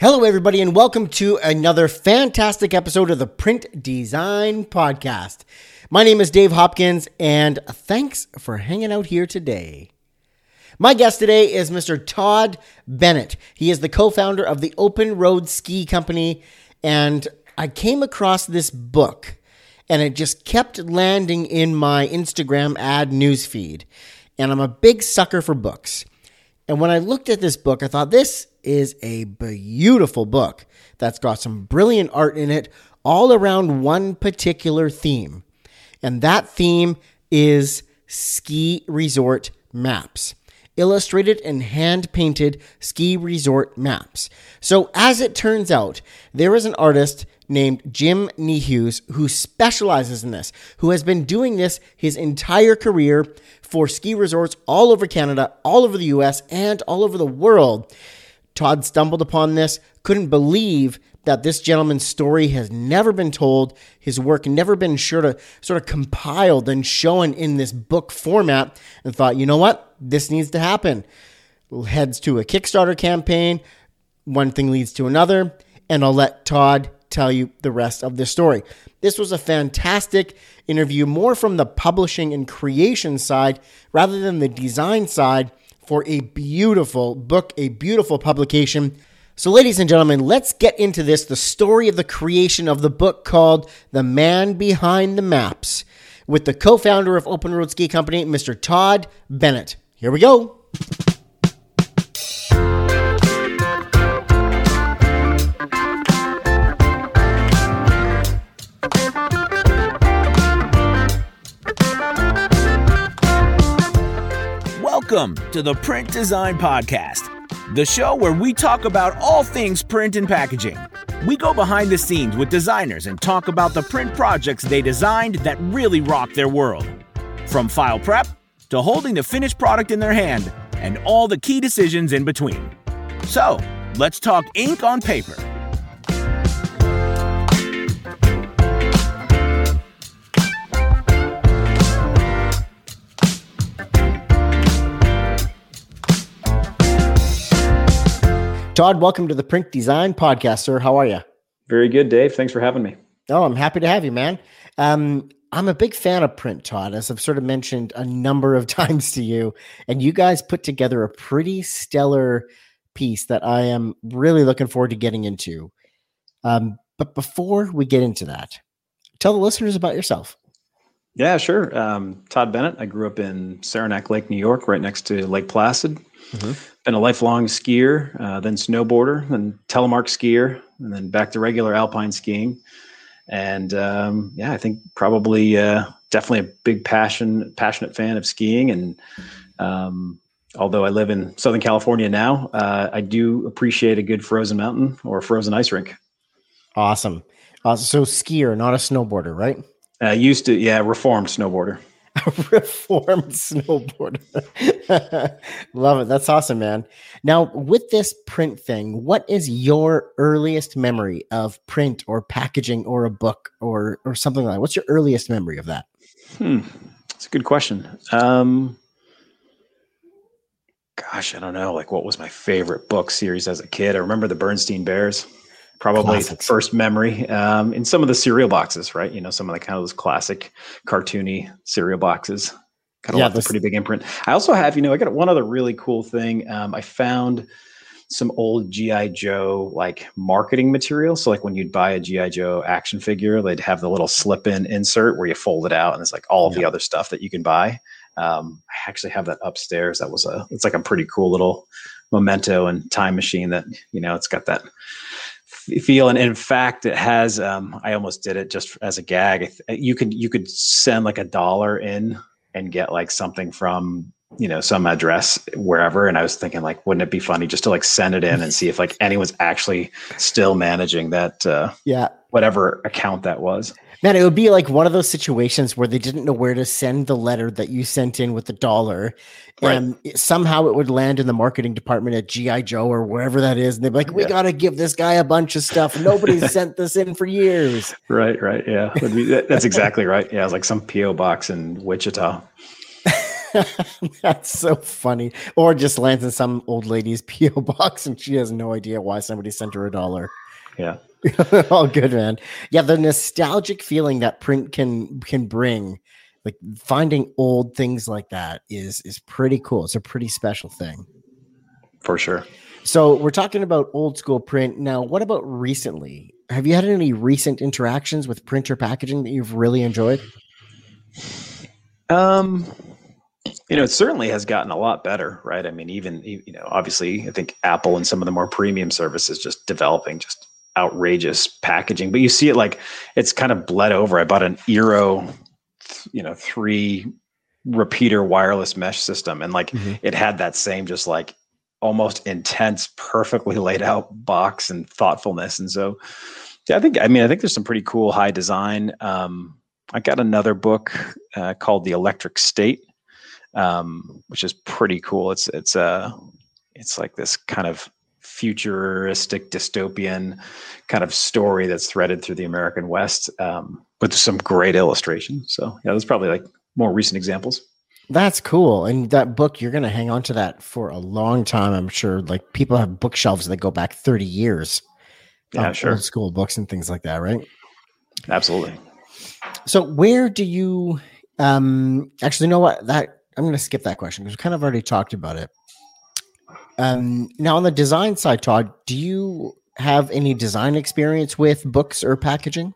Hello, everybody, and welcome to another fantastic episode of the Print Design Podcast. My name is Dave Hopkins, and thanks for hanging out here today. My guest today is Mr. Todd Bennett. He is the co founder of the Open Road Ski Company, and I came across this book, and it just kept landing in my Instagram ad newsfeed. And I'm a big sucker for books. And when I looked at this book, I thought this is a beautiful book that's got some brilliant art in it, all around one particular theme. And that theme is ski resort maps. Illustrated and hand painted ski resort maps. So, as it turns out, there is an artist named Jim Niehues who specializes in this, who has been doing this his entire career for ski resorts all over Canada, all over the US, and all over the world. Todd stumbled upon this, couldn't believe that this gentleman's story has never been told, his work never been sure to sort of compiled and shown in this book format, and thought, you know what, this needs to happen. Heads to a Kickstarter campaign, one thing leads to another, and I'll let Todd tell you the rest of the story. This was a fantastic interview, more from the publishing and creation side rather than the design side for a beautiful book, a beautiful publication. So, ladies and gentlemen, let's get into this the story of the creation of the book called The Man Behind the Maps with the co founder of Open Road Ski Company, Mr. Todd Bennett. Here we go. Welcome to the Print Design Podcast, the show where we talk about all things print and packaging. We go behind the scenes with designers and talk about the print projects they designed that really rock their world. From file prep to holding the finished product in their hand and all the key decisions in between. So, let's talk ink on paper. Todd, welcome to the Print Design Podcast, sir. How are you? Very good, Dave. Thanks for having me. Oh, I'm happy to have you, man. Um, I'm a big fan of print, Todd, as I've sort of mentioned a number of times to you. And you guys put together a pretty stellar piece that I am really looking forward to getting into. Um, but before we get into that, tell the listeners about yourself. Yeah, sure. Um, Todd Bennett. I grew up in Saranac Lake, New York, right next to Lake Placid. Mm-hmm. Been a lifelong skier, uh, then snowboarder, then telemark skier, and then back to regular alpine skiing. And um, yeah, I think probably uh, definitely a big passion, passionate fan of skiing. And um, although I live in Southern California now, uh, I do appreciate a good frozen mountain or frozen ice rink. Awesome. Uh, so skier, not a snowboarder, right? Uh, used to, yeah, reformed snowboarder. reformed snowboarder. Love it. That's awesome, man. Now, with this print thing, what is your earliest memory of print or packaging or a book or or something like that? What's your earliest memory of that? Hmm. That's a good question. Um gosh, I don't know. Like what was my favorite book series as a kid? I remember the Bernstein Bears probably Classics. first memory um, in some of the cereal boxes, right? You know, some of the kind of those classic cartoony cereal boxes. Kind of yeah, left this... a pretty big imprint. I also have, you know, I got one other really cool thing. Um, I found some old GI Joe like marketing material. So like when you'd buy a GI Joe action figure, they'd have the little slip-in insert where you fold it out, and it's like all of yeah. the other stuff that you can buy. Um, I actually have that upstairs. That was a it's like a pretty cool little memento and time machine that you know it's got that feel and in fact it has um, i almost did it just as a gag. You could you could send like a dollar in and get like something from you know some address wherever and i was thinking like wouldn't it be funny just to like send it in and see if like anyone's actually still managing that uh yeah. whatever account that was Man, it would be like one of those situations where they didn't know where to send the letter that you sent in with the dollar. Right. And somehow it would land in the marketing department at GI Joe or wherever that is. And they'd be like, we yeah. got to give this guy a bunch of stuff. Nobody's sent this in for years. Right, right. Yeah. Be, that's exactly right. Yeah. It's like some P.O. box in Wichita. That's so funny. Or just lands in some old lady's PO box and she has no idea why somebody sent her a dollar. Yeah. oh, good man. Yeah, the nostalgic feeling that print can can bring, like finding old things like that, is is pretty cool. It's a pretty special thing. For sure. So we're talking about old school print. Now, what about recently? Have you had any recent interactions with printer packaging that you've really enjoyed? Um, you know, it certainly has gotten a lot better, right? I mean, even you know, obviously, I think Apple and some of the more premium services just developing just outrageous packaging. But you see it like it's kind of bled over. I bought an Eero, you know, three repeater wireless mesh system, and like mm-hmm. it had that same just like almost intense, perfectly laid out box and thoughtfulness. And so, yeah, I think I mean I think there's some pretty cool high design. Um, I got another book uh, called The Electric State, um, which is pretty cool. It's it's a uh, it's like this kind of futuristic dystopian kind of story that's threaded through the American West um, with some great illustration. So yeah, that's probably like more recent examples. That's cool. And that book, you're going to hang on to that for a long time. I'm sure like people have bookshelves that go back 30 years. Yeah, sure. Old school books and things like that, right? Absolutely. So where do you um actually you know what that I'm going to skip that question because we kind of already talked about it. Um now on the design side Todd, do you have any design experience with books or packaging?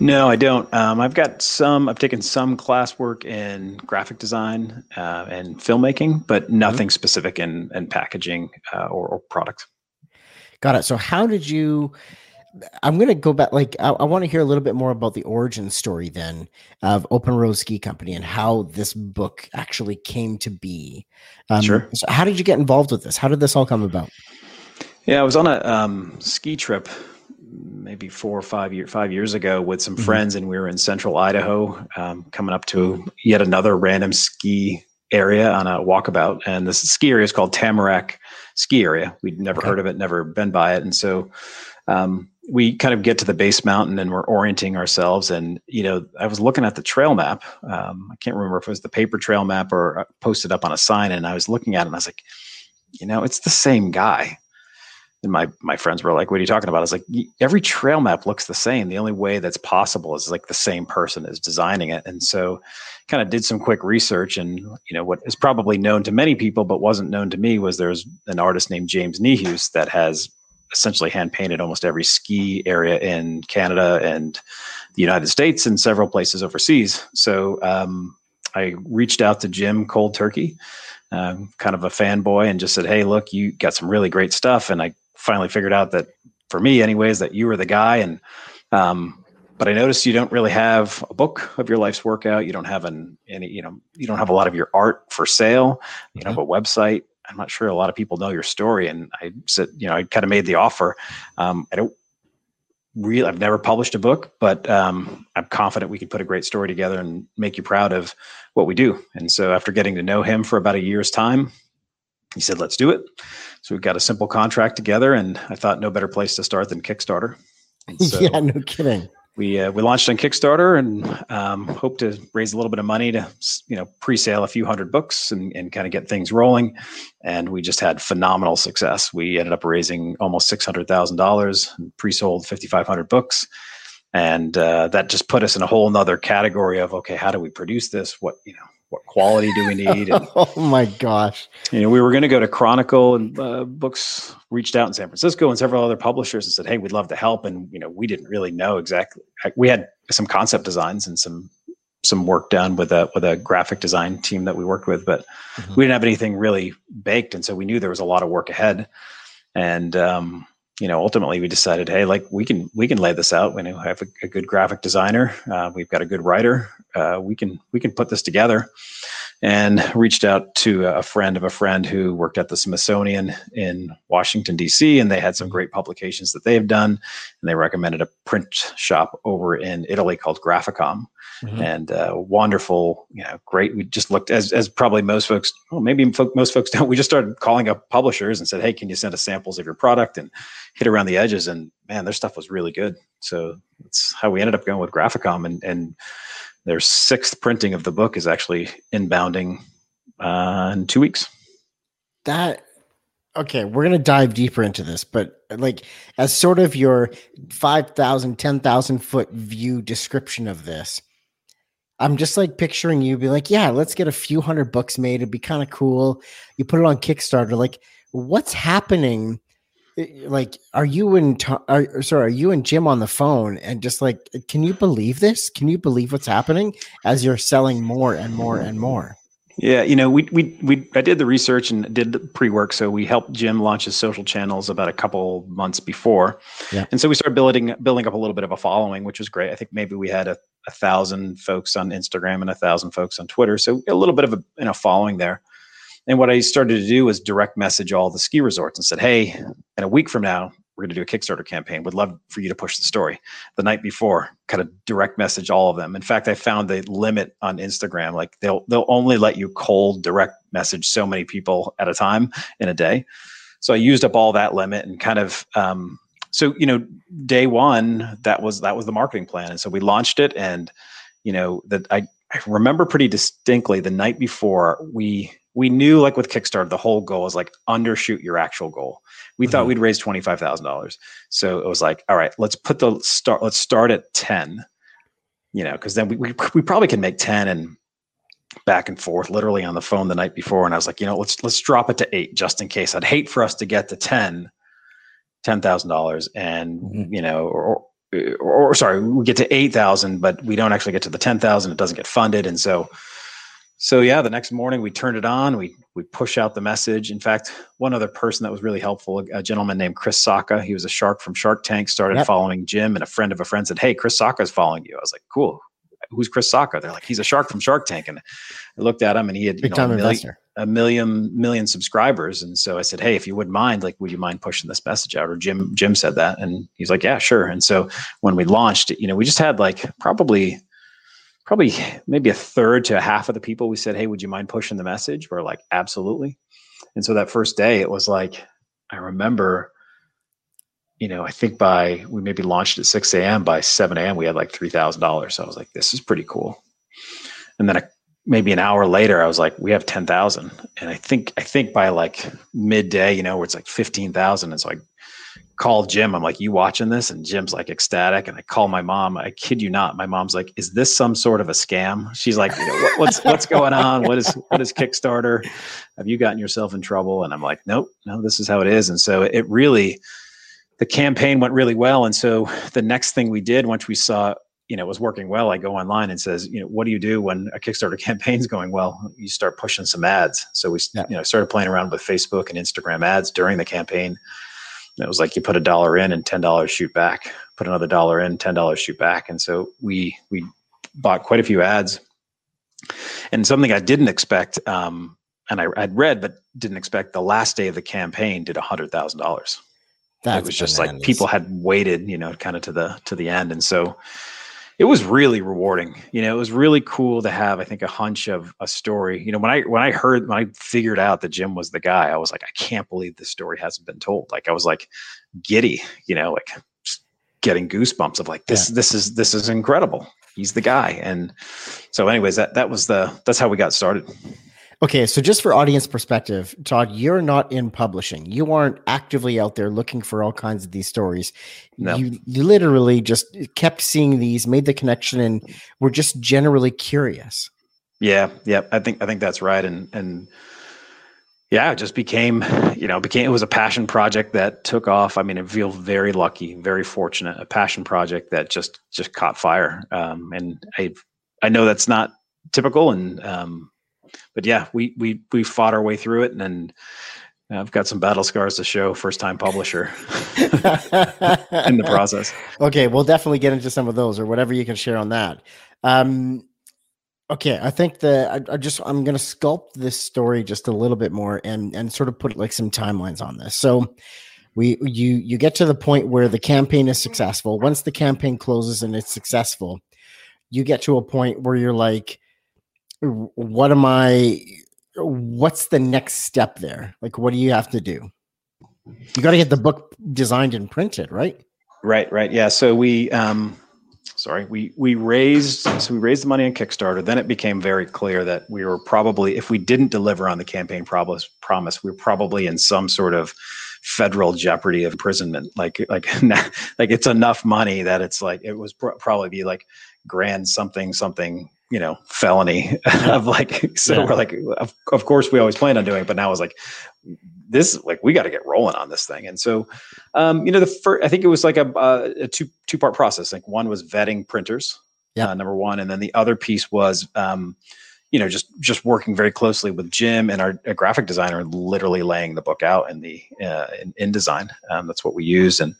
No, I don't. Um, I've got some. I've taken some classwork in graphic design uh, and filmmaking, but mm-hmm. nothing mm-hmm. specific in in packaging uh, or, or products. Got it. So, how did you? I'm going to go back. Like, I, I want to hear a little bit more about the origin story then of Open Road Ski Company and how this book actually came to be. Um, sure. So how did you get involved with this? How did this all come about? Yeah, I was on a um, ski trip maybe four or five year five years ago with some mm-hmm. friends, and we were in central Idaho, um, coming up to yet another random ski area on a walkabout. And this ski area is called Tamarack Ski Area. We'd never okay. heard of it, never been by it, and so um, we kind of get to the base mountain and we're orienting ourselves. And you know, I was looking at the trail map. Um, I can't remember if it was the paper trail map or uh, posted up on a sign, and I was looking at it and I was like, you know, it's the same guy and my my friends were like, "What are you talking about?" I was like, "Every trail map looks the same. The only way that's possible is like the same person is designing it." And so, kind of did some quick research, and you know what is probably known to many people but wasn't known to me was there's an artist named James Niehues that has essentially hand painted almost every ski area in Canada and the United States and several places overseas. So um, I reached out to Jim cold turkey. Um, kind of a fanboy and just said, Hey, look, you got some really great stuff. And I finally figured out that for me, anyways, that you were the guy. And um, but I noticed you don't really have a book of your life's workout. You don't have an any, you know, you don't have a lot of your art for sale. You mm-hmm. have a website. I'm not sure a lot of people know your story. And I said, you know, I kind of made the offer. Um, I don't really, I've never published a book, but um, I'm confident we could put a great story together and make you proud of what we do. And so after getting to know him for about a year's time, he said, let's do it. So we got a simple contract together, and I thought no better place to start than Kickstarter. So yeah, no kidding. We uh, we launched on Kickstarter and um, hope to raise a little bit of money to you know pre-sale a few hundred books and, and kind of get things rolling. And we just had phenomenal success. We ended up raising almost six hundred thousand dollars, and pre-sold fifty five hundred books, and uh, that just put us in a whole nother category of okay, how do we produce this? What you know, what quality do we need? And, oh my gosh! You know, we were going to go to Chronicle and uh, Books reached out in San Francisco and several other publishers and said, "Hey, we'd love to help." And you know, we didn't really know exactly. We had some concept designs and some some work done with a with a graphic design team that we worked with, but mm-hmm. we didn't have anything really baked, and so we knew there was a lot of work ahead. And um, you know, ultimately we decided, hey, like we can we can lay this out. We have a, a good graphic designer. Uh, we've got a good writer. Uh, we can we can put this together. And reached out to a friend of a friend who worked at the Smithsonian in Washington D.C. and they had some great publications that they have done. And they recommended a print shop over in Italy called Graphicom, mm-hmm. and uh, wonderful, you know, great. We just looked as as probably most folks, well, maybe folk, most folks don't. We just started calling up publishers and said, "Hey, can you send us samples of your product?" and hit around the edges. And man, their stuff was really good. So that's how we ended up going with Graphicom and and their sixth printing of the book is actually inbounding uh, in two weeks. That okay, we're gonna dive deeper into this, but like as sort of your 5,000, 10,000 foot view description of this, I'm just like picturing you be like, yeah, let's get a few hundred books made. It'd be kind of cool. You put it on Kickstarter. Like, what's happening? Like, are you and are, sorry, are you and Jim on the phone and just like, can you believe this? Can you believe what's happening as you're selling more and more and more? Yeah, you know, we we we I did the research and did the pre-work, so we helped Jim launch his social channels about a couple months before, yeah. and so we started building building up a little bit of a following, which was great. I think maybe we had a, a thousand folks on Instagram and a thousand folks on Twitter, so a little bit of a you know following there. And what I started to do was direct message all the ski resorts and said, "Hey, in a week from now, we're going to do a Kickstarter campaign. Would love for you to push the story. The night before, kind of direct message all of them. In fact, I found the limit on Instagram. Like they'll they'll only let you cold direct message so many people at a time in a day. So I used up all that limit and kind of um, so you know day one that was that was the marketing plan, and so we launched it. And you know that I, I remember pretty distinctly the night before we we knew like with Kickstarter the whole goal is like undershoot your actual goal we mm-hmm. thought we'd raise twenty five thousand dollars, so it was like, all right, let's put the start. Let's start at ten, you know, because then we, we we probably can make ten and back and forth, literally on the phone the night before. And I was like, you know, let's let's drop it to eight just in case. I'd hate for us to get to ten, ten thousand dollars, and mm-hmm. you know, or, or, or sorry, we get to eight thousand, but we don't actually get to the ten thousand. It doesn't get funded, and so so yeah, the next morning we turned it on. We we push out the message. In fact, one other person that was really helpful, a, gentleman named Chris Sacca. He was a shark from Shark Tank. Started yep. following Jim, and a friend of a friend said, "Hey, Chris Sacca is following you." I was like, "Cool." Who's Chris Sacca? They're like, "He's a shark from Shark Tank." And I looked at him, and he had you know, a, million, a million million subscribers. And so I said, "Hey, if you wouldn't mind, like, would you mind pushing this message out?" Or Jim Jim said that, and he's like, "Yeah, sure." And so when we launched, you know, we just had like probably probably maybe a third to a half of the people we said, Hey, would you mind pushing the message? We're like, absolutely. And so that first day, it was like, I remember, you know, I think by we maybe launched at 6 a.m. By 7 a.m., we had like $3,000. So I was like, this is pretty cool. And then maybe an hour later, I was like, we have 10,000. And I think, I think by like midday, you know, where it's like 15,000. And so I call Jim. I'm like, you watching this? And Jim's like ecstatic. And I call my mom. I kid you not. My mom's like, is this some sort of a scam? She's like, you know, what, what's what's going on? What is what is Kickstarter? Have you gotten yourself in trouble? And I'm like, nope, no, this is how it is. And so it really, the campaign went really well. And so the next thing we did once we saw you know it was working well i go online and says you know what do you do when a kickstarter campaign is going well you start pushing some ads so we yeah. you know started playing around with facebook and instagram ads during the campaign it was like you put a dollar in and ten dollars shoot back. Put another dollar in, ten dollars shoot back. And so we we bought quite a few ads. And something I didn't expect, um, and I, would read but didn't expect, the last day of the campaign did a hundred thousand dollars. It was just bananas. like people had waited, you know, kind of to the to the end, and so it was really rewarding. You know, it was really cool to have, I think, a hunch of a story. You know, when I when I heard when I figured out that Jim was the guy, I was like, I can't believe this story hasn't been told. Like I was like giddy, you know, like getting goosebumps of like this yeah. this is this is incredible. He's the guy. And so anyways, that that was the that's how we got started. Okay, so just for audience perspective, Todd, you're not in publishing. You aren't actively out there looking for all kinds of these stories. No. You, you literally just kept seeing these, made the connection, and were just generally curious. Yeah, yeah, I think I think that's right, and and yeah, it just became you know became it was a passion project that took off. I mean, I feel very lucky, very fortunate. A passion project that just just caught fire, um, and I I know that's not typical, and um, but yeah, we we we fought our way through it, and, and I've got some battle scars to show. First time publisher in the process. Okay, we'll definitely get into some of those or whatever you can share on that. Um, okay, I think the I, I just I'm going to sculpt this story just a little bit more and and sort of put like some timelines on this. So we you you get to the point where the campaign is successful. Once the campaign closes and it's successful, you get to a point where you're like what am I what's the next step there? Like what do you have to do? You got to get the book designed and printed, right? Right, right. Yeah, so we um Sorry, we we raised so we raised the money on Kickstarter. Then it became very clear that we were probably if we didn't deliver on the campaign promise, promise we were probably in some sort of federal jeopardy of imprisonment. Like like like it's enough money that it's like it was pr- probably be like grand something something you know felony of like so yeah. we're like of, of course we always planned on doing it but now it's like this like we got to get rolling on this thing. And so um you know the first i think it was like a, a two two part process. Like one was vetting printers yeah. uh, number one and then the other piece was um you know just just working very closely with jim and our graphic designer literally laying the book out in the uh, in, InDesign um, that's what we use and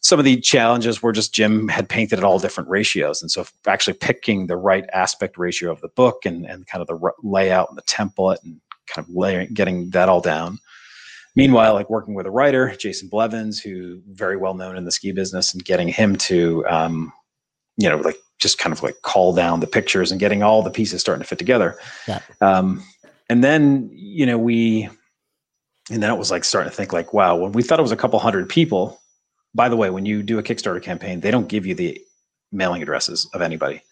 some of the challenges were just Jim had painted at all different ratios. And so actually picking the right aspect ratio of the book and, and kind of the r- layout and the template and kind of layering, getting that all down. Meanwhile, like working with a writer, Jason Blevins, who very well known in the ski business and getting him to, um, you know, like just kind of like call down the pictures and getting all the pieces starting to fit together. Yeah. Um, and then, you know, we, and then it was like starting to think like, wow, when we thought it was a couple hundred people, by the way, when you do a Kickstarter campaign, they don't give you the mailing addresses of anybody.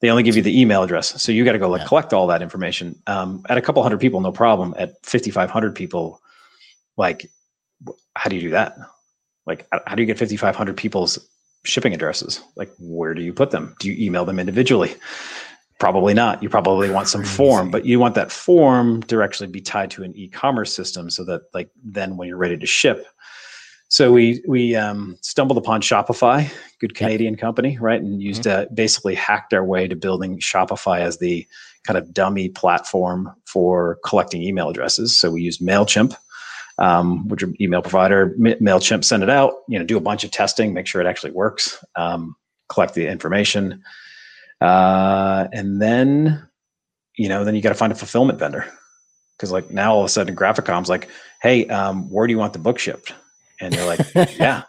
They only give you the email address. So you got to go like yeah. collect all that information. Um, at a couple hundred people, no problem. At 5,500 people, like, how do you do that? Like, how do you get 5,500 people's shipping addresses? Like, where do you put them? Do you email them individually? Probably not. You probably want some form, but you want that form to actually be tied to an e-commerce system so that like then when you're ready to ship, so we we um, stumbled upon Shopify, good Canadian yep. company, right, and used mm-hmm. uh, basically hacked our way to building Shopify as the kind of dummy platform for collecting email addresses. So we used Mailchimp, um, which are email provider. Mailchimp send it out, you know, do a bunch of testing, make sure it actually works, um, collect the information, uh, and then you know, then you got to find a fulfillment vendor because like now all of a sudden Graphicom's like, hey, um, where do you want the book shipped? And you're like, yeah,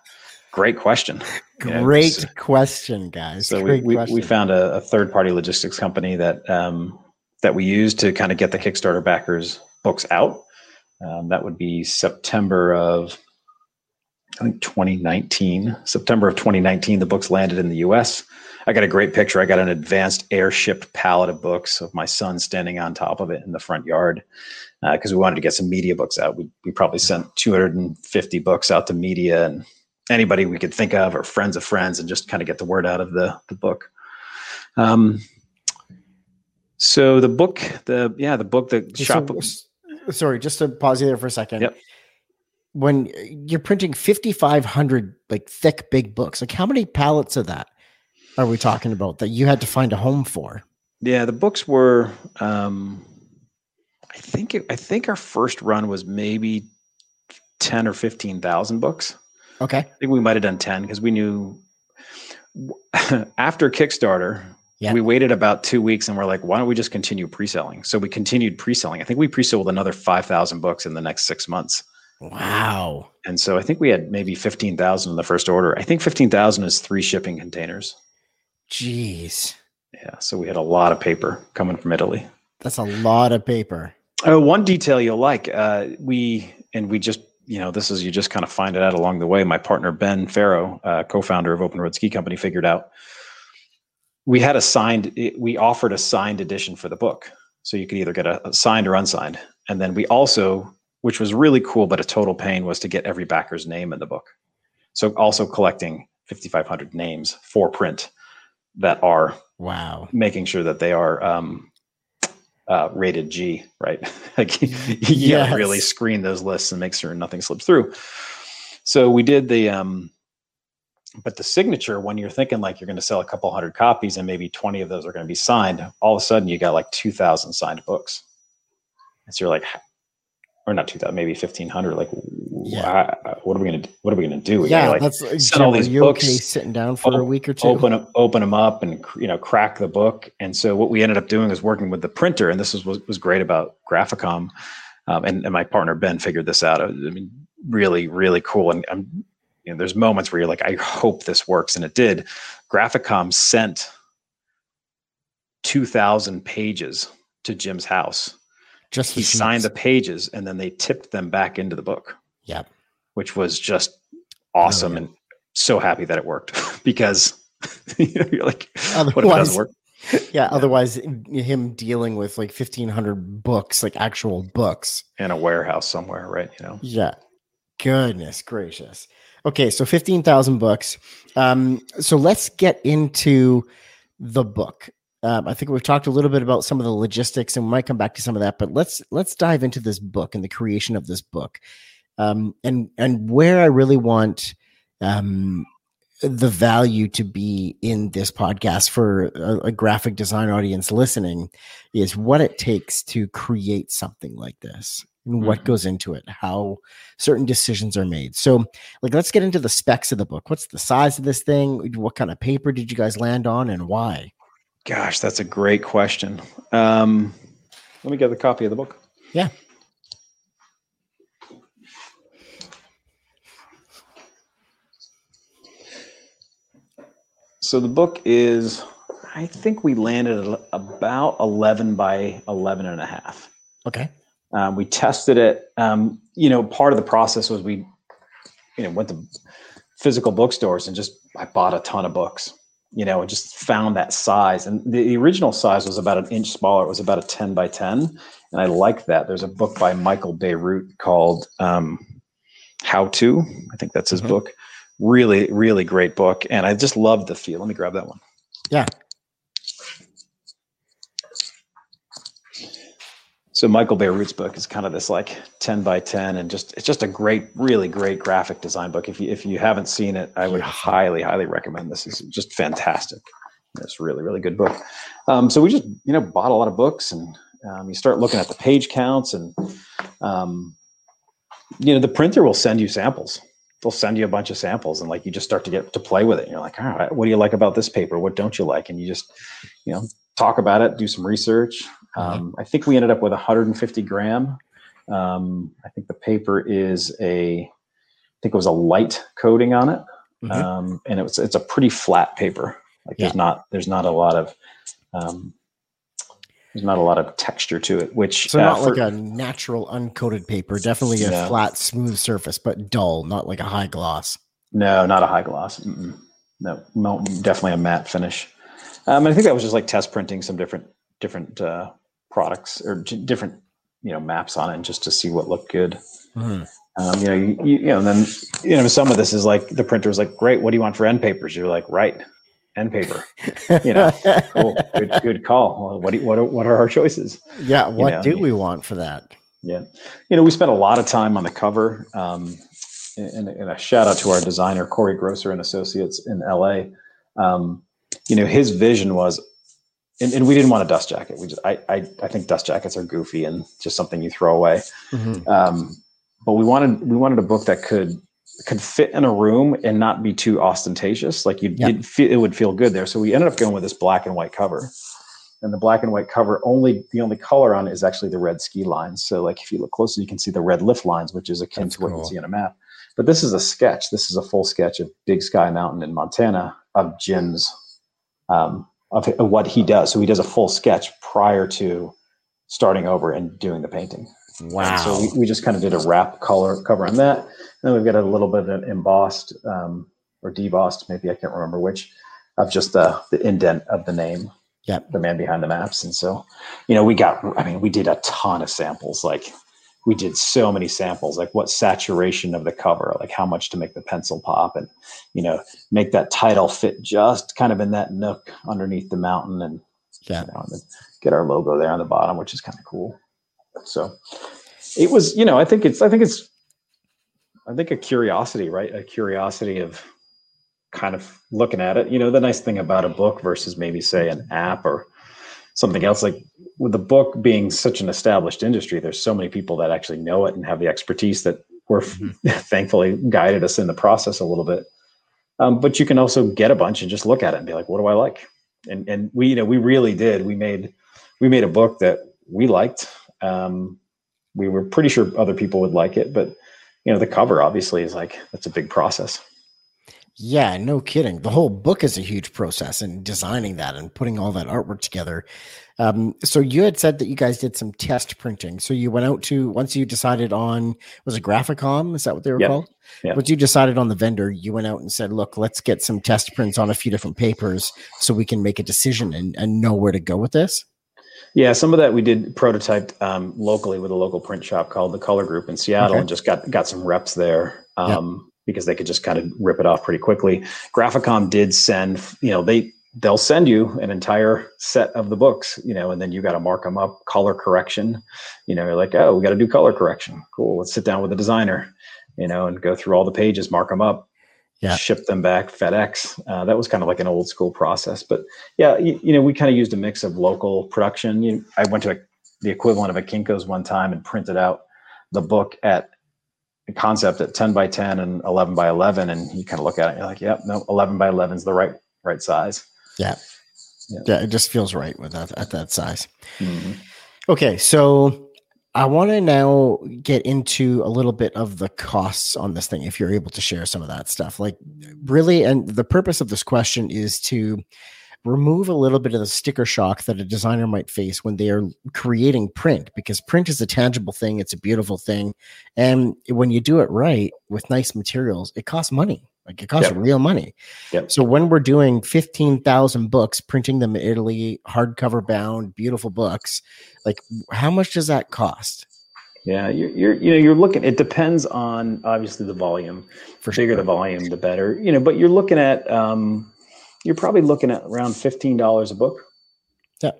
great question. Great question, guys. So we, we, we, found a, a, third party logistics company that um, that we use to kind of get the Kickstarter backers books out. Um, that would be September of I think 2019. September of 2019, the books landed in the U.S. I got a great picture. I got an advanced airship pallet of books of my son standing on top of it in the front yard because uh, we wanted to get some media books out. We, we probably sent 250 books out to media and anybody we could think of or friends of friends and just kind of get the word out of the, the book. Um, so the book, the, yeah, the book, the shop. So, sorry, just to pause you there for a second. Yep. When you're printing 5,500 like thick, big books, like how many pallets of that are we talking about that you had to find a home for? Yeah, the books were, um, I think it, I think our first run was maybe ten or fifteen thousand books. Okay, I think we might have done ten because we knew after Kickstarter. Yeah. We waited about two weeks and we're like, why don't we just continue pre-selling? So we continued pre-selling. I think we pre-sold another five thousand books in the next six months. Wow. And so I think we had maybe 15,000 in the first order. I think 15,000 is three shipping containers. Jeez. Yeah. So we had a lot of paper coming from Italy. That's a lot of paper. Oh, one detail you'll like. Uh, we and we just you know this is you just kind of find it out along the way. My partner Ben Farrow, uh, co-founder of Open Road Ski Company, figured out we had a signed. We offered a signed edition for the book, so you could either get a, a signed or unsigned. And then we also, which was really cool, but a total pain, was to get every backer's name in the book. So also collecting 5,500 names for print that are wow making sure that they are um, uh, rated G, right? like you yes. gotta really screen those lists and make sure nothing slips through. So we did the, um, but the signature when you're thinking like you're going to sell a couple hundred copies and maybe 20 of those are going to be signed, all of a sudden you got like 2,000 signed books. And so you're like, or not 2000 maybe 1500 like yeah. what are we gonna do? what are we gonna do yeah like that's send all these books okay sitting down for op- a week or two. open open them up and you know crack the book. And so what we ended up doing is working with the printer and this was was, was great about graphicom um, and, and my partner ben figured this out. I mean really really cool. And i'm you know there's moments where you're like i hope this works. And it did. Graphicom sent 2000 pages to jim's house just he signed the pages and then they tipped them back into the book. Yep. Which was just awesome oh, yeah. and so happy that it worked because you know, you're like, otherwise, what if it doesn't work? Yeah, yeah, otherwise him dealing with like 1500 books, like actual books in a warehouse somewhere, right? You know. Yeah. Goodness gracious. Okay, so 15,000 books. Um so let's get into the book. Um, I think we've talked a little bit about some of the logistics, and we might come back to some of that. But let's let's dive into this book and the creation of this book, um, and and where I really want um, the value to be in this podcast for a, a, graphic design audience listening is what it takes to create something like this and what mm-hmm. goes into it how certain decisions are made so like let's get into the specs of the book what's the size of this thing what kind of paper did you guys land on and why gosh that's a great question um, let me get the copy of the book yeah So the book is, I think we landed at about 11 by 11 and a half. Okay. Um, we tested it. Um, you know, part of the process was we, you know, went to physical bookstores and just, I bought a ton of books, you know, and just found that size. And the, the original size was about an inch smaller. It was about a 10 by 10. And I like that. There's a book by Michael Bierut called um, How To. I think that's his mm-hmm. book really really great book and i just love the feel let me grab that one yeah so michael bierut's book is kind of this like 10 by 10 and just it's just a great really great graphic design book if you if you haven't seen it i would highly highly recommend this it's just fantastic it's really really good book um, so we just you know bought a lot of books and um, you start looking at the page counts and um, you know the printer will send you samples they'll send you a bunch of samples and like you just start to get to play with it. And you're like, all right, what do you like about this paper? What don't you like? And you just, you know, talk about it, do some research. Mm-hmm. Um, I think we ended up with 150 gram. Um, I think the paper is a, I think it was a light coating on it. Mm-hmm. Um, and it was, it's a pretty flat paper. Like yeah. there's not, there's not a lot of, um, there's not a lot of texture to it, which so not uh, for, like a natural uncoated paper. Definitely a no. flat, smooth surface, but dull, not like a high gloss. No, not a high gloss. Mm-mm. No, definitely a matte finish. Um, I think that was just like test printing some different different uh, products or different you know maps on it, just to see what looked good. Mm. Um, you know, you, you, you know, and then you know, some of this is like the printer printer's like, great. What do you want for end papers? You're like, right and paper. You know, cool, good, good call. Well, what do, what are, what are our choices? Yeah, what you know, do we want for that? Yeah, you know, we spent a lot of time on the cover. Um, and, and, a shout out to our designer Corey Grosser and Associates in LA. Um, you know, his vision was, and, and, we didn't want a dust jacket. We just, I, I, I think dust jackets are goofy and just something you throw away. Mm-hmm. Um, but we wanted, we wanted a book that could could fit in a room and not be too ostentatious. Like you, yep. feel, it would feel good there. So we ended up going with this black and white cover. And the black and white cover only the only color on it is actually the red ski lines. So like if you look closer, you can see the red lift lines, which is akin That's to what cool. you see on a map. But this is a sketch. This is a full sketch of Big Sky Mountain in Montana of Jim's um, of, of what he does. So he does a full sketch prior to starting over and doing the painting. Wow. And so we, we just kind of did a wrap color cover on that. And then we've got a little bit of an embossed um, or debossed, maybe I can't remember which, of just the, the indent of the name. Yeah. The man behind the maps. And so, you know, we got, I mean, we did a ton of samples. Like we did so many samples, like what saturation of the cover, like how much to make the pencil pop and, you know, make that title fit just kind of in that nook underneath the mountain and, yeah. You know, get our logo there on the bottom, which is kind of cool. So it was, you know, I think it's, I think it's, I think a curiosity, right? A curiosity of kind of looking at it. You know, the nice thing about a book versus maybe say an app or something else, like with the book being such an established industry, there's so many people that actually know it and have the expertise that were mm-hmm. thankfully guided us in the process a little bit. Um, but you can also get a bunch and just look at it and be like, what do I like? And and we, you know, we really did. We made we made a book that we liked. Um, we were pretty sure other people would like it, but you know, the cover obviously is like that's a big process. Yeah, no kidding. The whole book is a huge process and designing that and putting all that artwork together. Um, so you had said that you guys did some test printing. So you went out to once you decided on was it Graphicom? Is that what they were Yep. called? Yep. Once you decided on the vendor, you went out and said, "Look, let's get some test prints on a few different papers so we can make a decision and, and know where to go with this." Yeah, some of that we did prototyped um, locally with a local print shop called the Color Group in Seattle, Okay. and just got got some reps there um, because they could just kind of rip it off pretty quickly. Graphicom did send, you know, they they'll send you an entire set of the books, you know, and then you got to mark them up, color correction. You know, you're like, oh, we got to do color correction. Cool, let's sit down with the designer, you know, and go through all the pages, mark them up, Yeah. ship them back FedEx. Uh, that was kind of like an old school process, but yeah, you, you know, we kind of used a mix of local production. You, I went to a, the equivalent of a Kinko's one time and printed out the book at concept at 10 by 10 and 11 by 11. And you kind of look at it and you're like, yep, no, 11 by 11 is the right, right size. Yeah. Yeah. Yeah, it just feels right with that at that size. Mhm. Okay, so I want to now get into a little bit of the costs on this thing, if you're able to share some of that stuff. Like, really, and the purpose of this question is to remove a little bit of the sticker shock that a designer might face when they are creating print, because print is a tangible thing, it's a beautiful thing. And when you do it right with nice materials, it costs money. Like, it costs Yep. real money. Yep. So when we're doing 15,000 books, printing them in Italy, hardcover bound, beautiful books, like how much does that cost? Yeah, you're, you're, you know, you're looking, it depends on obviously the volume. For bigger sure. the volume, the better, you know, but you're looking at, um, you're probably looking at around $15 a book. Yeah.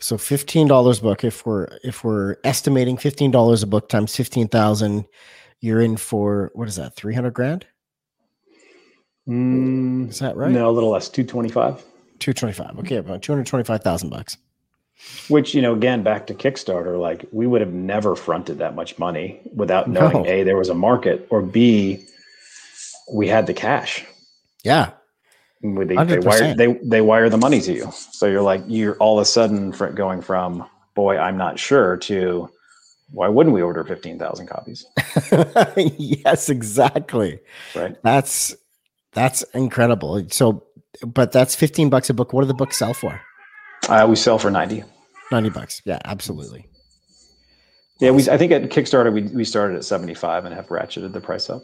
So fifteen dollars a book. If we're if we're estimating fifteen dollars a book times fifteen thousand, you're in for what is that? Three hundred grand? Mm, Is that right? No, a little less, 225. Two twenty five. Okay, about two hundred twenty five thousand bucks. Which, you know, again, back to Kickstarter, like we would have never fronted that much money without knowing No. A, there was a market, or B, we had the cash. Yeah. They, they wire they they wire the money to you. So you're like you're all of a sudden going from boy, I'm not sure to why wouldn't we order fifteen thousand copies? yes, exactly. Right. That's that's incredible. So but that's fifteen bucks a book. What do the books sell for? Uh, we sell for ninety. 90 bucks. Yeah, absolutely. Yeah, we I think at Kickstarter we we started at seventy five and have ratcheted the price up.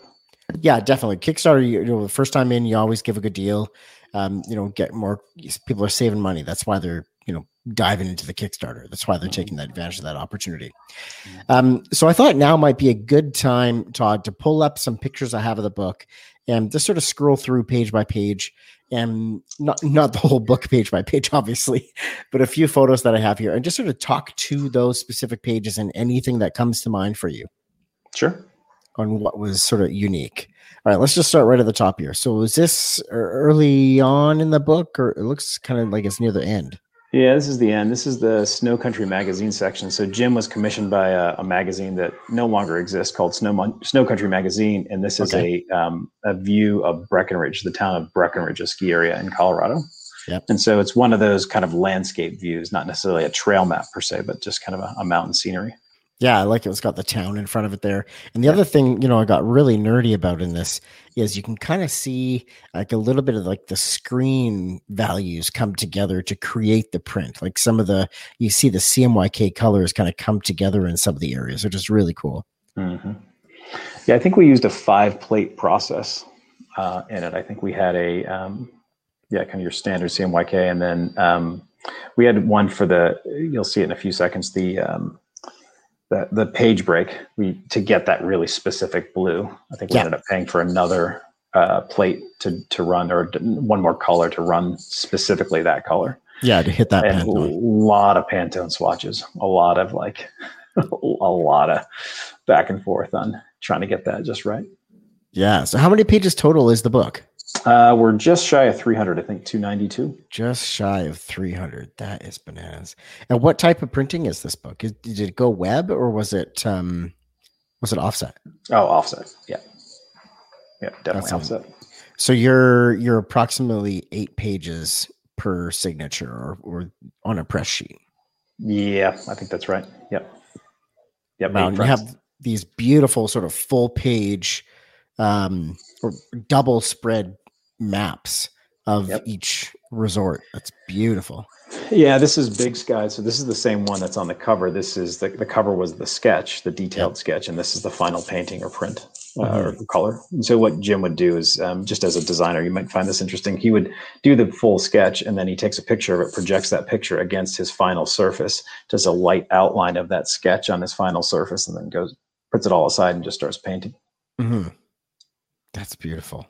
Yeah, definitely. Kickstarter, you, know, the first time in, you always give a good deal. Um, you know, get more people are saving money. That's why they're, you know, diving into the Kickstarter. That's why they're taking that advantage of that opportunity. Um, so I thought now might be a good time, Todd, to pull up some pictures I have of the book and just sort of scroll through page by page and not not the whole book page by page, obviously, but a few photos that I have here and just sort of talk to those specific pages and anything that comes to mind for you Sure. On what was sort of unique. All right, let's just start right at the top here. So, is this early on in the book, or it looks kind of like it's near the end? Yeah, this is the end. This is the Snow Country magazine section. So Jim was commissioned by a, a magazine that no longer exists called Snow Mon- Snow Country Magazine, and this is Okay. a um, a view of Breckenridge, the town of Breckenridge, a ski area in Colorado. Yep. And so it's one of those kind of landscape views, not necessarily a trail map per se, but just kind of a, a mountain scenery. Yeah, I like it. It's got the town in front of it there. And the other thing, you know, I got really nerdy about in this is you can kind of see like a little bit of like the screen values come together to create the print. Like some of the, you see the CMYK colors kind of come together in some of the areas, which is really cool. hmm Yeah, I think we used a five plate process uh, in it. I think we had a um, yeah, kind of your standard CMYK, and then um, we had one for the. You'll see it in a few seconds. The um, the the page break we to get that really specific blue. I think we Yeah. ended up paying for another uh, plate to to run or one more color to run specifically that color Yeah, to hit that and a lot of Pantone swatches, a lot of like, a lot of back and forth on trying to get that just right. Yeah. So how many pages total is the book? Uh, we're just shy of 300, I think 292. Just shy of 300. That is bananas. And what type of printing is this book? Is, did it go web or was it um was it offset? Oh, offset. Yeah. Yeah, definitely That's offset. So you're you're approximately 8 pages per signature or, or on a press sheet. Yeah, I think that's right. Yep. Yep. Wow, and you have these beautiful sort of full page um, or double spread maps of Yep. each resort. That's beautiful. Yeah, this is Big Sky. So this is the same one that's on the cover. This is the, the cover was the sketch, the detailed sketch, and this is the final painting or print uh, or color. And so what Jim would do is, um, just as a designer, you might find this interesting. He would do the full sketch, and then he takes a picture of it, projects that picture against his final surface, does a light outline of that sketch on his final surface, and then goes puts it all aside and just starts painting. hmm That's beautiful.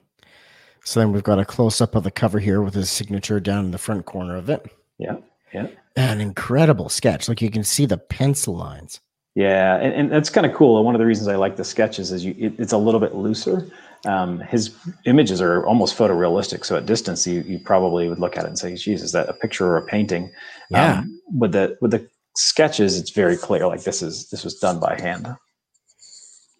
So then we've got a close up of the cover here with his signature down in the front corner of it. Yeah, yeah. An incredible sketch. Like you can see the pencil lines. Yeah, and, and that's kind of cool. One of the reasons I like the sketches is you, it, it's a little bit looser. Um, his images are almost photorealistic, so at distance, you, you probably would look at it and say, "Geez, is that a picture or a painting?" Yeah. Um, with the with the sketches, it's very clear. Like this is this was done by hand.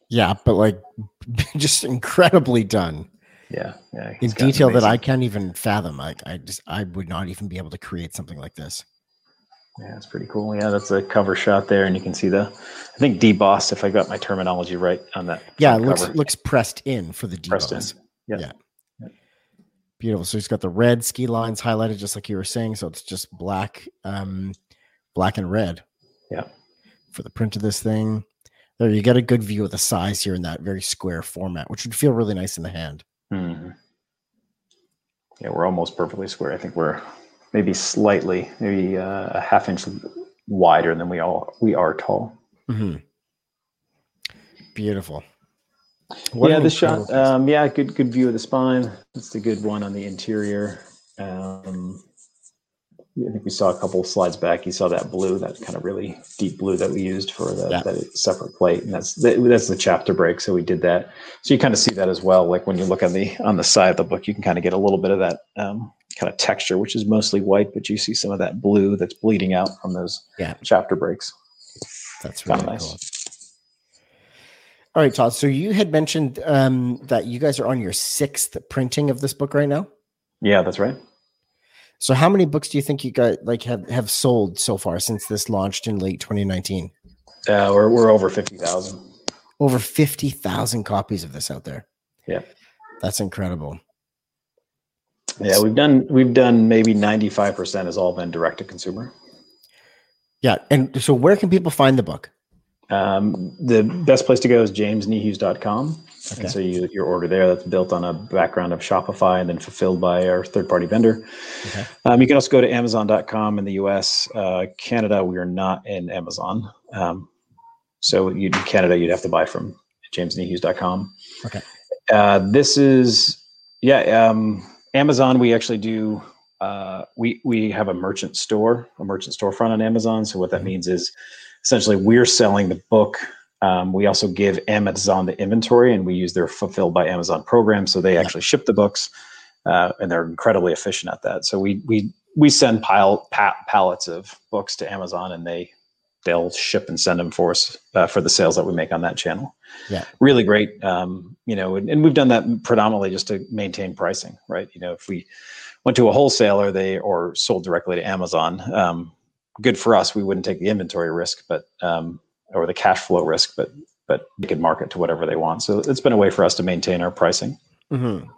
Yeah, but like just incredibly done Yeah, yeah. in detail that I can't even fathom. I, I just I would not even be able to create something like this. Yeah, it's pretty cool. Yeah, that's a cover shot there, and you can see the, I think debossed, if I got my terminology right on that. Yeah, it looks cover. looks pressed in for the Pressed in. Yeah. Yeah. Beautiful. So he's got the red ski lines highlighted just like you were saying. So it's just black, um, black and red. Yeah. For the print of this thing. There you get a good view of the size here in that very square format, which would feel really nice in the hand. Mhm. Yeah, we're almost perfectly square. I think we're maybe slightly, maybe uh, a half inch wider than we all we are tall. Mhm. Beautiful. yeah, an this shot. Um, yeah, good good view of the spine. That's the good one on the interior. Um, yeah, I think we saw a couple of slides back. You saw that blue, that kind of really deep blue that we used for the, Yeah. that separate plate, and that's that, that's the chapter break. So we did that. So you kind of see that as well. Like when you look on the on the side of the book, you can kind of get a little bit of that um, kind of texture, which is mostly white, but you see some of that blue that's bleeding out from those Yeah. chapter breaks. That's really nice. cool. All right, Todd. So you had mentioned um, that you guys are on your sixth printing of this book right now. Yeah, that's right. So how many books do you think you got like have have sold so far since this launched in late 2019? Uh, we're we're over fifty thousand. Over 50,000 copies of this out there. Yeah. That's incredible. Yeah, we've done we've done maybe ninety five percent has all been direct to consumer. Yeah. And so where can people find the book? Um, the best place to go is jamesniehues.com. Okay. And so you, your order there that's built on a background of Shopify and then fulfilled by our third party vendor. Okay. Um, you can also go to amazon.com in the US. Uh, Canada, we are not in Amazon. Um, so you, in Canada, you'd have to buy from jamesniehues.com. Okay. Uh, this is, yeah, um, Amazon, we actually do. Uh, we we have a merchant store, a merchant storefront on Amazon. So what that Mhm. means is essentially we're selling the book. Um, we also give Amazon the inventory, and we use their fulfilled by Amazon program. So they actually ship the books, uh, and they're incredibly efficient at that. So we we we send pile pa- pallets of books to Amazon, and they they'll ship and send them for us uh, for the sales that we make on that channel. Yeah. really great. Um, you know, and, and we've done that predominantly just to maintain pricing, right? You know, if we went to a wholesaler, they or sold directly to Amazon. Um, good for us. We wouldn't take the inventory risk, but um, or the cash flow risk, but but they can market to whatever they want. So it's been a way for us to maintain our pricing. Mhm.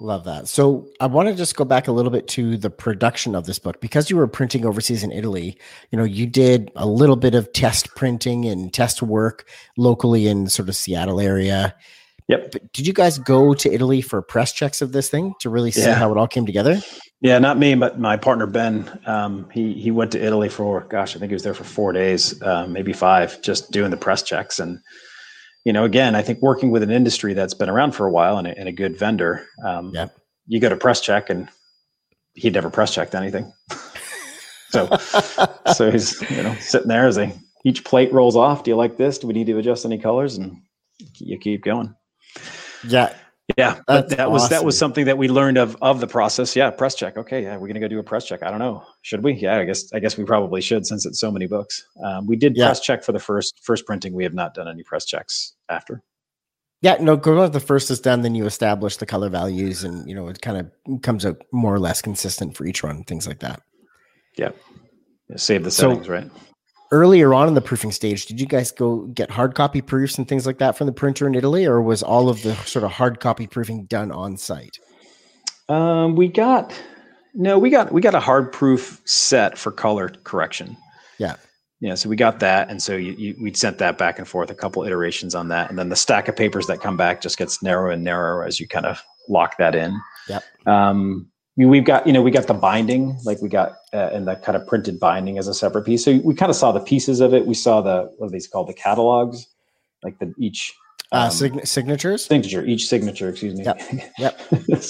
Love that. So I want to just go back a little bit to the production of this book because you were printing overseas in Italy. You know, you did a little bit of test printing and test work locally in sort of Seattle area. Yep. But did you guys go to Italy for press checks of this thing to really see Yeah. how it all came together? Yeah, not me, but my partner Ben. Um, he he went to Italy for gosh, I think he was there for four days, um, maybe five, just doing the press checks. And you know, again, I think working with an industry that's been around for a while and a, and a good vendor, um, Yeah. you go to press check, and he'd never press checked anything. so so he's you know sitting there as a each plate rolls off. Do you like this? Do we need to adjust any colors? And you keep going. Yeah. Yeah, but that was that was something that we learned of of the process. Yeah, press check. Okay, yeah, we're gonna go do a press check. I don't know, should we? Yeah, I guess I guess we probably should since it's so many books. Um, we did Yeah. press check for the first first printing. We have not done any press checks after. Yeah, no, go the first is done, then you establish the color values and you know it kind of comes out more or less consistent for each run, things like that. Yeah, save the So- settings, right? Earlier on in the proofing stage, did you guys go get hard copy proofs and things like that from the printer in Italy, or was all of the sort of hard copy proofing done on site? Um, we got no, we got we got a hard proof set for color correction. Yeah. Yeah, so we got that, and so you, you, we'd sent that back and forth, a couple iterations on that, and then the stack of papers that come back just gets narrower and narrower as you kind of lock that in. Yep. Um, we've got you know we got the binding like we got uh, and that kind of printed binding as a separate piece. So we kind of saw the pieces of it. We saw the what are these called? The catalogs like the each uh, um, sig- signatures? signature each signature excuse me. Yep yep.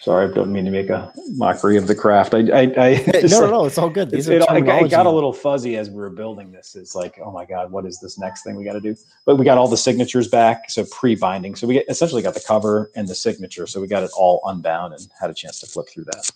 Sorry i don't mean to make a mockery of the craft. I i, I no no no it's all good. These it, it, it, got a little fuzzy as we were building this. It's like oh my god what is this next thing we got to do? But we got all the signatures back so pre-binding. So we get, essentially got the cover and the signature so we got it all unbound and had a chance to flip through that.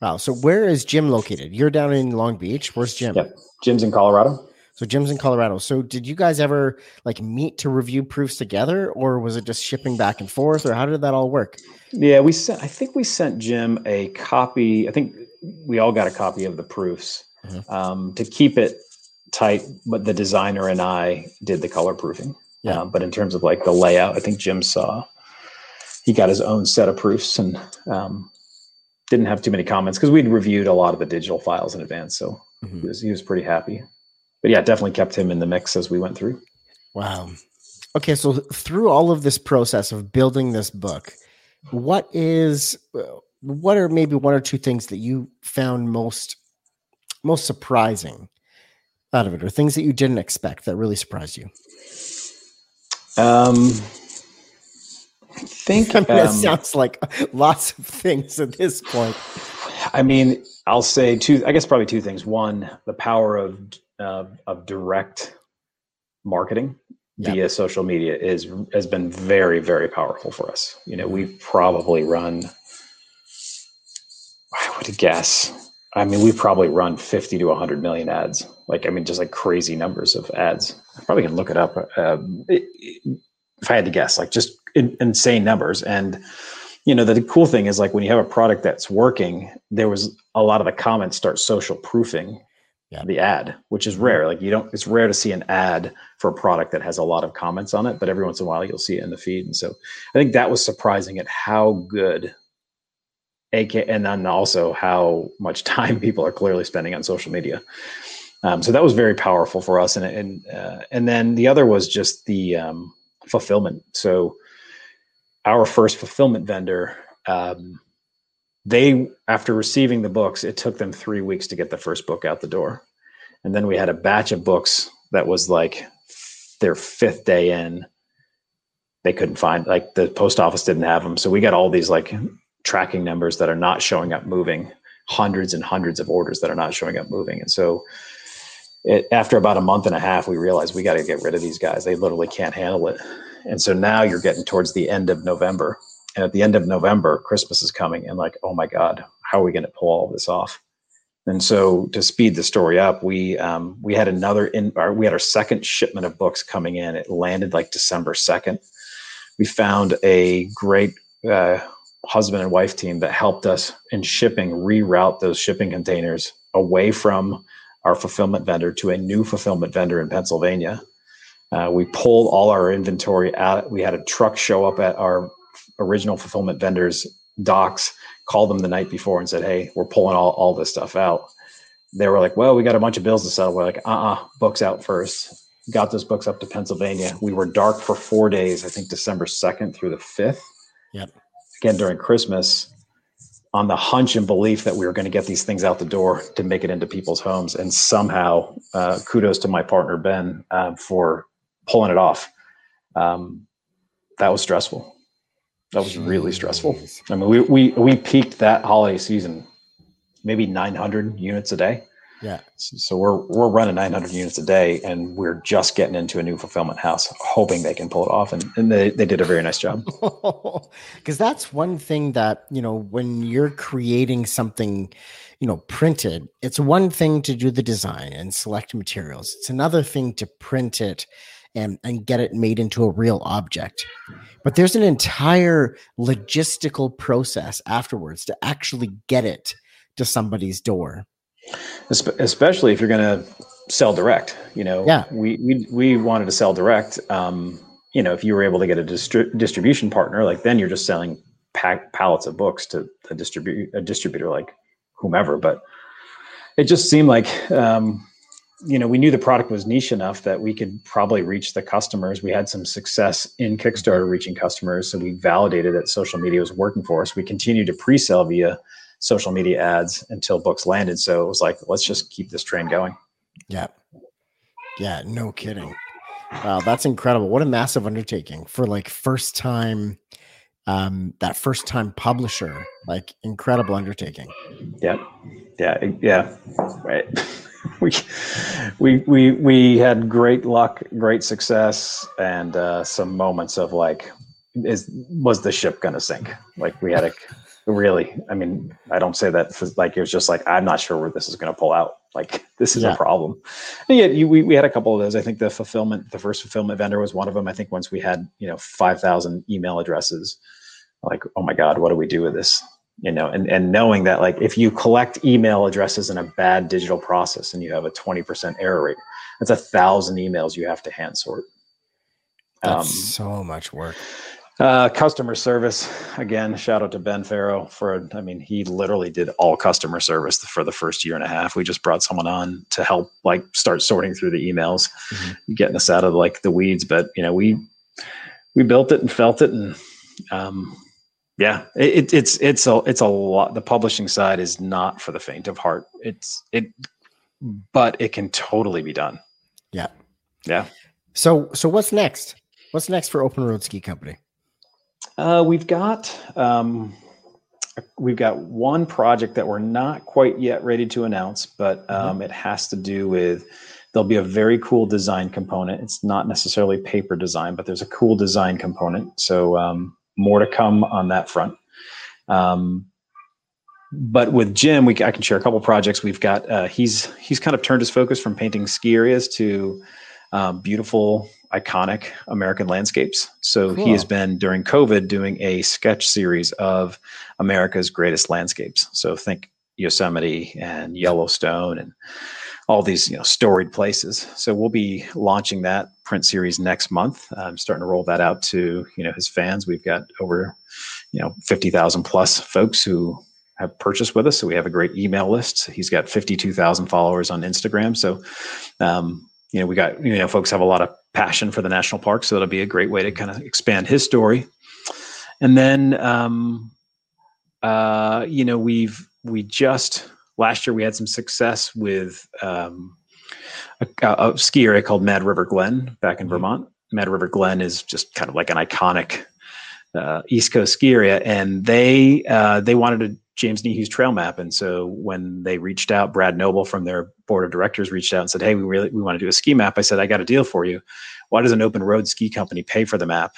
Wow so where is jim located? You're down in long beach? Where's jim? Yep. jim's in colorado so Jim's in Colorado. So did you guys ever like meet to review proofs together, or was it just shipping back and forth, or how did that all work? Yeah, we sent. I think we sent Jim a copy. I think we all got a copy of the proofs mm-hmm. um, to keep it tight. But the designer and I did the color proofing. Yeah. Um, but in terms of like the layout, I think Jim saw he got his own set of proofs and um, didn't have too many comments because we'd reviewed a lot of the digital files in advance. So mm-hmm. he was he was pretty happy but yeah, definitely kept him in the mix as we went through. Wow. Okay, so through all of this process of building this book, what is what are maybe one or two things that you found most most surprising out of it, or things that you didn't expect that really surprised you? Um, I think I mean, um, it sounds like lots of things at this point. I mean, I'll say two. I guess probably two things. One, the power of uh, of direct marketing yep. via social media is has been very very powerful for us. You know, we've probably run. I would guess. I mean, we've probably run 50 to 100 million ads. Like, I mean, just like crazy numbers of ads. I probably can look it up. It, if I had to guess, like just insane numbers. And, you know, the, the cool thing is like when you have a product that's working, there was a lot of the comments start social proofing yeah. the ad, which is rare. Like you don't, it's rare to see an ad for a product that has a lot of comments on it, but every once in a while you'll see it in the feed. And so I think that was surprising at how good AK, and then also how much time people are clearly spending on social media. Um, so that was very powerful for us. And, and, uh, and then the other was just the um, fulfillment. So our first fulfillment vendor, um, they after receiving the books it took them three weeks to get the first book out the door. And then we had a batch of books that was like their fifth day in. They couldn't find like the post office didn't have them so we got all these like tracking numbers that are not showing up moving hundreds and hundreds of orders that are not showing up moving. And so it, after about a month and a half we realized we got to get rid of these guys. They literally can't handle it. And so now you're getting towards the end of november and at the end of November, Christmas is coming, and like, oh my God, how are we going to pull all this off? And so, to speed the story up, we um, we had another in our, we had our second shipment of books coming in. It landed like December second. We found a great uh, husband and wife team that helped us in shipping reroute those shipping containers away from our fulfillment vendor to a new fulfillment vendor in Pennsylvania. Uh, we pulled all our inventory out. We had a truck show up at our original fulfillment vendors docs called them the night before and said hey we're pulling all, all this stuff out. They were like well we got a bunch of bills to settle. We're like uh-uh books out first. Got those books up to pennsylvania. We were dark for four days i think december 2nd through the 5th yep. Again during christmas on the hunch and belief that we were going to get these things out the door to make it into people's homes. And somehow uh, kudos to my partner ben uh, for pulling it off. Um, that was stressful that was really stressful. I mean, we we we peaked that holiday season, maybe 900 units a day. Yeah. So we're we're running 900 units a day, and we're just getting into a new fulfillment house, hoping they can pull it off, and, and they they did a very nice job. Because that's one thing that you know when you're creating something, you know, printed, it's one thing to do the design and select materials. It's another thing to print it and and get it made into a real object but there's an entire logistical process afterwards to actually get it to somebody's door especially if you're going to sell direct. You know, yeah, we we we wanted to sell direct. Um, you know, if you were able to get a distri- distribution partner, like then you're just selling pack pallets of books to a distribute a distributor like whomever. But it just seemed like um, you know we knew the product was niche enough that we could probably reach the customers. We had some success in Kickstarter reaching customers, so we validated that social media was working for us. We continued to pre-sell via social media ads until books landed. So it was like, let's just keep this train going. Yeah. Yeah, no kidding. Wow, that's incredible. What a massive undertaking for like first time um that first time publisher. Like incredible undertaking. Yeah. Yeah, yeah. Right. we we we we had great luck, great success and uh some moments of like is was the ship going to sink? Like we had a really i mean i don't say that for, like it was just like i'm not sure where this is going to pull out. Like this is yeah. a problem. And yet you, we, we had a couple of those. I think the fulfillment the first fulfillment vendor was one of them. I think once we had you know 5000 email addresses like oh my god what do we do with this you know and, and knowing that like if you collect email addresses in a bad digital process and you have a 20% error rate that's a thousand emails you have to hand sort that's um, so much work uh, customer service again. Shout out to Ben Farrow for. I mean, he literally did all customer service for the first year and a half. We just brought someone on to help, like, start sorting through the emails, mm-hmm. getting us out of like the weeds. But you know, we we built it and felt it, and um, yeah, it, it's it's a it's a lot. The publishing side is not for the faint of heart. It's it, but it can totally be done. Yeah, yeah. So so what's next? What's next for Open Road Ski Company? Uh, we've got um, we've got one project that we're not quite yet ready to announce, but um, mm-hmm. it has to do with there'll be a very cool design component. It's not necessarily paper design, but there's a cool design component. So um, more to come on that front. Um, but with Jim, we I can share a couple projects. We've got uh, he's he's kind of turned his focus from painting ski areas to um, beautiful iconic American landscapes. So cool. he has been during COVID doing a sketch series of America's greatest landscapes. So think Yosemite and Yellowstone and all these you know storied places. So we'll be launching that print series next month. I'm starting to roll that out to you know his fans. We've got over you know 50,000 plus folks who have purchased with us. So we have a great email list. He's got 52,000 followers on Instagram. So um, you know we got you know folks have a lot of passion for the national park. So it'll be a great way to kind of expand his story. And then, um, uh, you know, we've we just last year we had some success with um, a, a ski area called Mad River Glen back in mm-hmm. Vermont. Mad River Glen is just kind of like an iconic uh, East Coast ski area, and they uh, they wanted a James Niehues trail map. And so when they reached out, Brad Noble from their board of directors reached out and said, "Hey, we really we want to do a ski map." I said, "I got a deal for you. Why does an open road ski company pay for the map?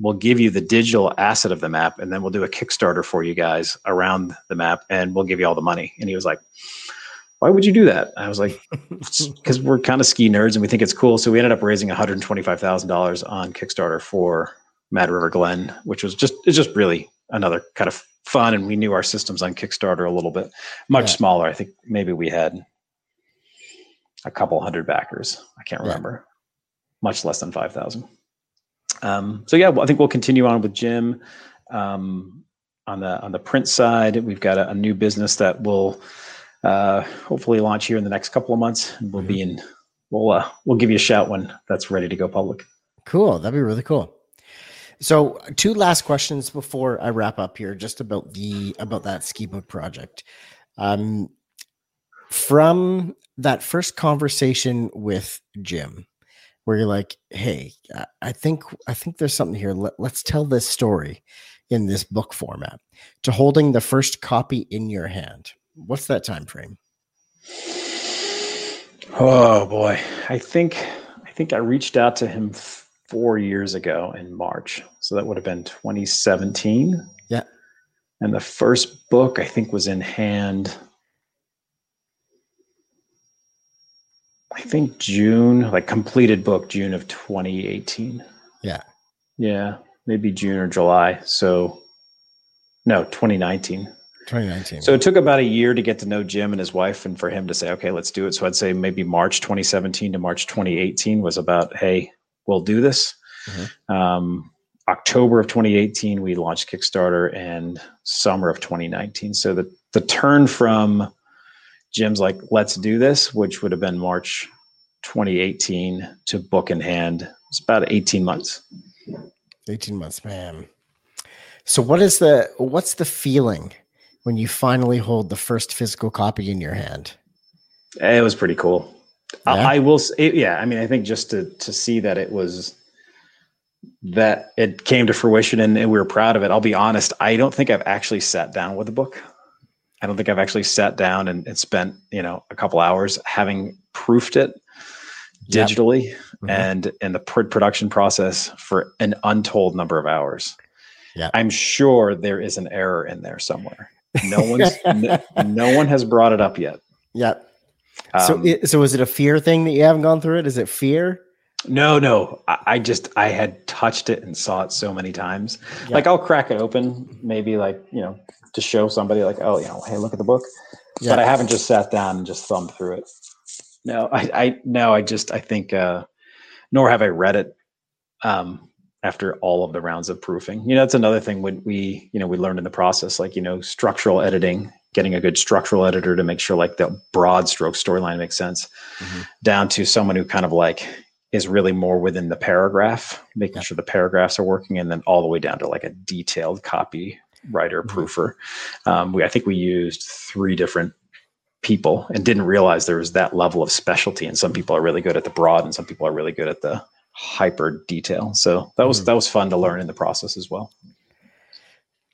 We'll give you the digital asset of the map, and then we'll do a Kickstarter for you guys around the map, and we'll give you all the money." And he was like. Why would you do that? I was like, because we're kind of ski nerds and we think it's cool. So we ended up raising $125,000 on Kickstarter for Mad River Glen, which was just it's just really another kind of fun. And we knew our systems on Kickstarter a little bit much yeah. smaller. I think maybe we had a couple hundred backers. I can't remember. Yeah. Much less than five thousand. Um, so yeah, well, I think we'll continue on with Jim. Um, on the on the print side, we've got a, a new business that will uh, hopefully launch here in the next couple of months. and We'll mm-hmm. be in. We'll uh, we'll give you a shout when that's ready to go public. Cool. That'd be really cool. So, two last questions before I wrap up here, just about the about that ski book project. Um, from that first conversation with Jim, where you're like, "Hey, I think I think there's something here. Let, let's tell this story in this book format." To holding the first copy in your hand, what's that time frame? Oh boy, I think I think I reached out to him four years ago in March. So that would have been 2017. Yeah. And the first book I think was in hand. I think June, like completed book, June of 2018. Yeah. Yeah. Maybe June or July. So no, 2019. 2019. So it took about a year to get to know Jim and his wife, and for him to say, "Okay, let's do it." So I'd say maybe March 2017 to March 2018 was about, "Hey, we'll do this." Mm-hmm. Um, October of 2018, we launched Kickstarter, and summer of 2019. So the the turn from Jim's like, "Let's do this," which would have been March 2018 to book in hand. It's about 18 months. 18 months, man. So what is the what's the feeling when you finally hold the first physical copy in your hand? Eh, it was pretty cool. Yeah. I, I, will it, yeah, I mean I think just to to see that it was that it came to fruition and, and we were proud of it. I'll be honest, I don't think I've actually sat down with a book. I don't think I've actually sat down and, and spent, you know, a couple hours having proofed it digitally yep. mm-hmm. and in the production process for an untold number of hours. Yeah. I'm sure there is an error in there somewhere. No one's no, no, one has brought it up yet. Yeah. Um, so it, so is it a fear thing that you haven't gone through it? Is it fear? No, no. I, I just I had touched it and saw it so many times. Yeah. Like I'll crack it open, maybe like, you know, to show somebody like, oh, you know, hey, look at the book. Yeah. But I haven't just sat down and just thumbed through it. No, I, I no, I just I think uh nor have I read it um after all of the rounds of proofing. You know, that's another thing when we, you know, we learned in the process, like, you know, structural editing, getting a good structural editor to make sure like the broad stroke storyline makes sense, mm-hmm. down to someone who kind of like is really more within the paragraph, making yeah. sure the paragraphs are working, and then all the way down to like a detailed copy writer mm-hmm. proofer. Um, we I think we used three different people and didn't realize there was that level of specialty. And some people are really good at the broad, and some people are really good at the hyper detail. So that was mm-hmm. that was fun to learn in the process as well.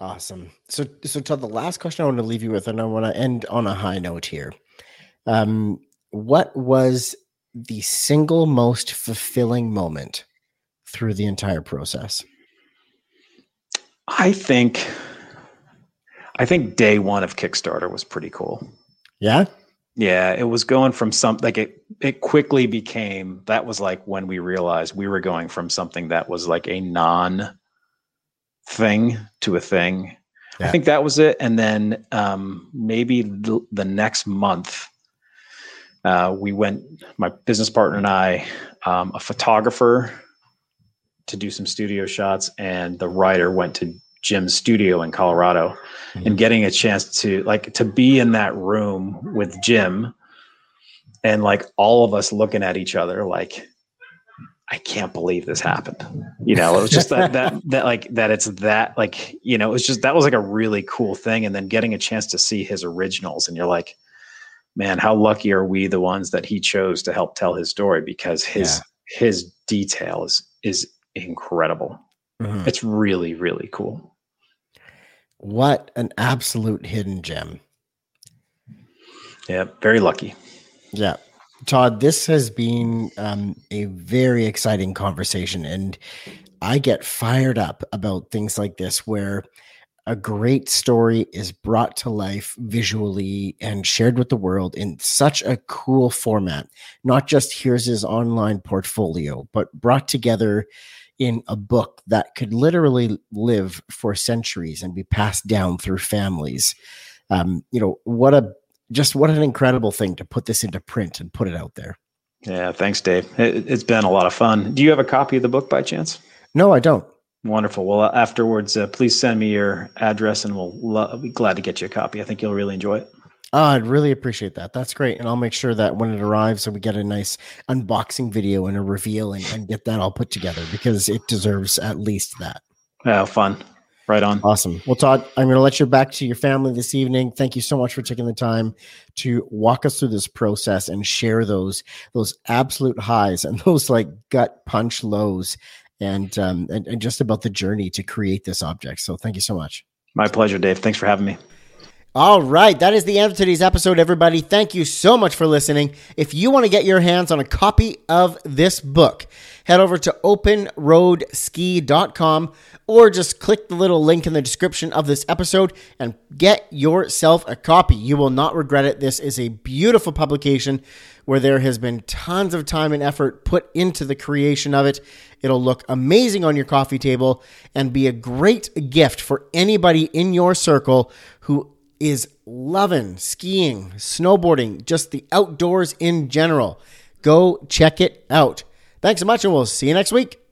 Awesome. So so Todd, the last question I want to leave you with, and I want to end on a high note here. Um, what was the single most fulfilling moment through the entire process? I think I think day one of Kickstarter was pretty cool. Yeah. Yeah, it was going from some like it it quickly became that was like when we realized we were going from something that was like a non thing to a thing. Yeah. I think that was it and then um maybe the, the next month uh we went my business partner and I um a photographer to do some studio shots and the writer went to Jim's studio in Colorado mm-hmm. and getting a chance to like to be in that room with Jim and like all of us looking at each other like I can't believe this happened. You know, it was just that that that like that it's that like, you know, it was just that was like a really cool thing and then getting a chance to see his originals and you're like man, how lucky are we the ones that he chose to help tell his story because his yeah. his detail is is incredible. Mm-hmm. It's really really cool. What an absolute hidden gem. Yeah, very lucky. Yeah. Todd, this has been um, a very exciting conversation, and I get fired up about things like this where a great story is brought to life visually and shared with the world in such a cool format. Not just here's his online portfolio, but brought together in a book that could literally live for centuries and be passed down through families. Um, you know, what a just what an incredible thing to put this into print and put it out there. Yeah, thanks, Dave. It, has been a lot of fun. Do you have a copy of the book by chance? No, I don't. Wonderful. Well, afterwards, uh, please send me your address, and we'll lo- be glad to get you a copy. I think you'll really enjoy it. Oh, I'd really appreciate that. That's great. And I'll make sure that when it arrives, so we get a nice unboxing video and a reveal and, and get that all put together because it deserves at least that. Oh, fun. Right on. Awesome. Well, Todd, I'm going to let you back to your family this evening. Thank you so much for taking the time to walk us through this process and share those those absolute highs and those like gut punch lows and um and, and just about the journey to create this object. So thank you so much. My pleasure, Dave. Thanks for having me. All right, that is the end of today's episode, everybody. Thank you so much for listening. If you want to get your hands on a copy of this book, head over to openroadski.com or just click the little link in the description of this episode and get yourself a copy. You will not regret it. This is a beautiful publication where there has been tons of time and effort put into the creation of it. It'll look amazing on your coffee table and be a great gift for anybody in your circle who is loving skiing, snowboarding, just the outdoors in general. Go check it out. Thanks so much, and we'll see you next week.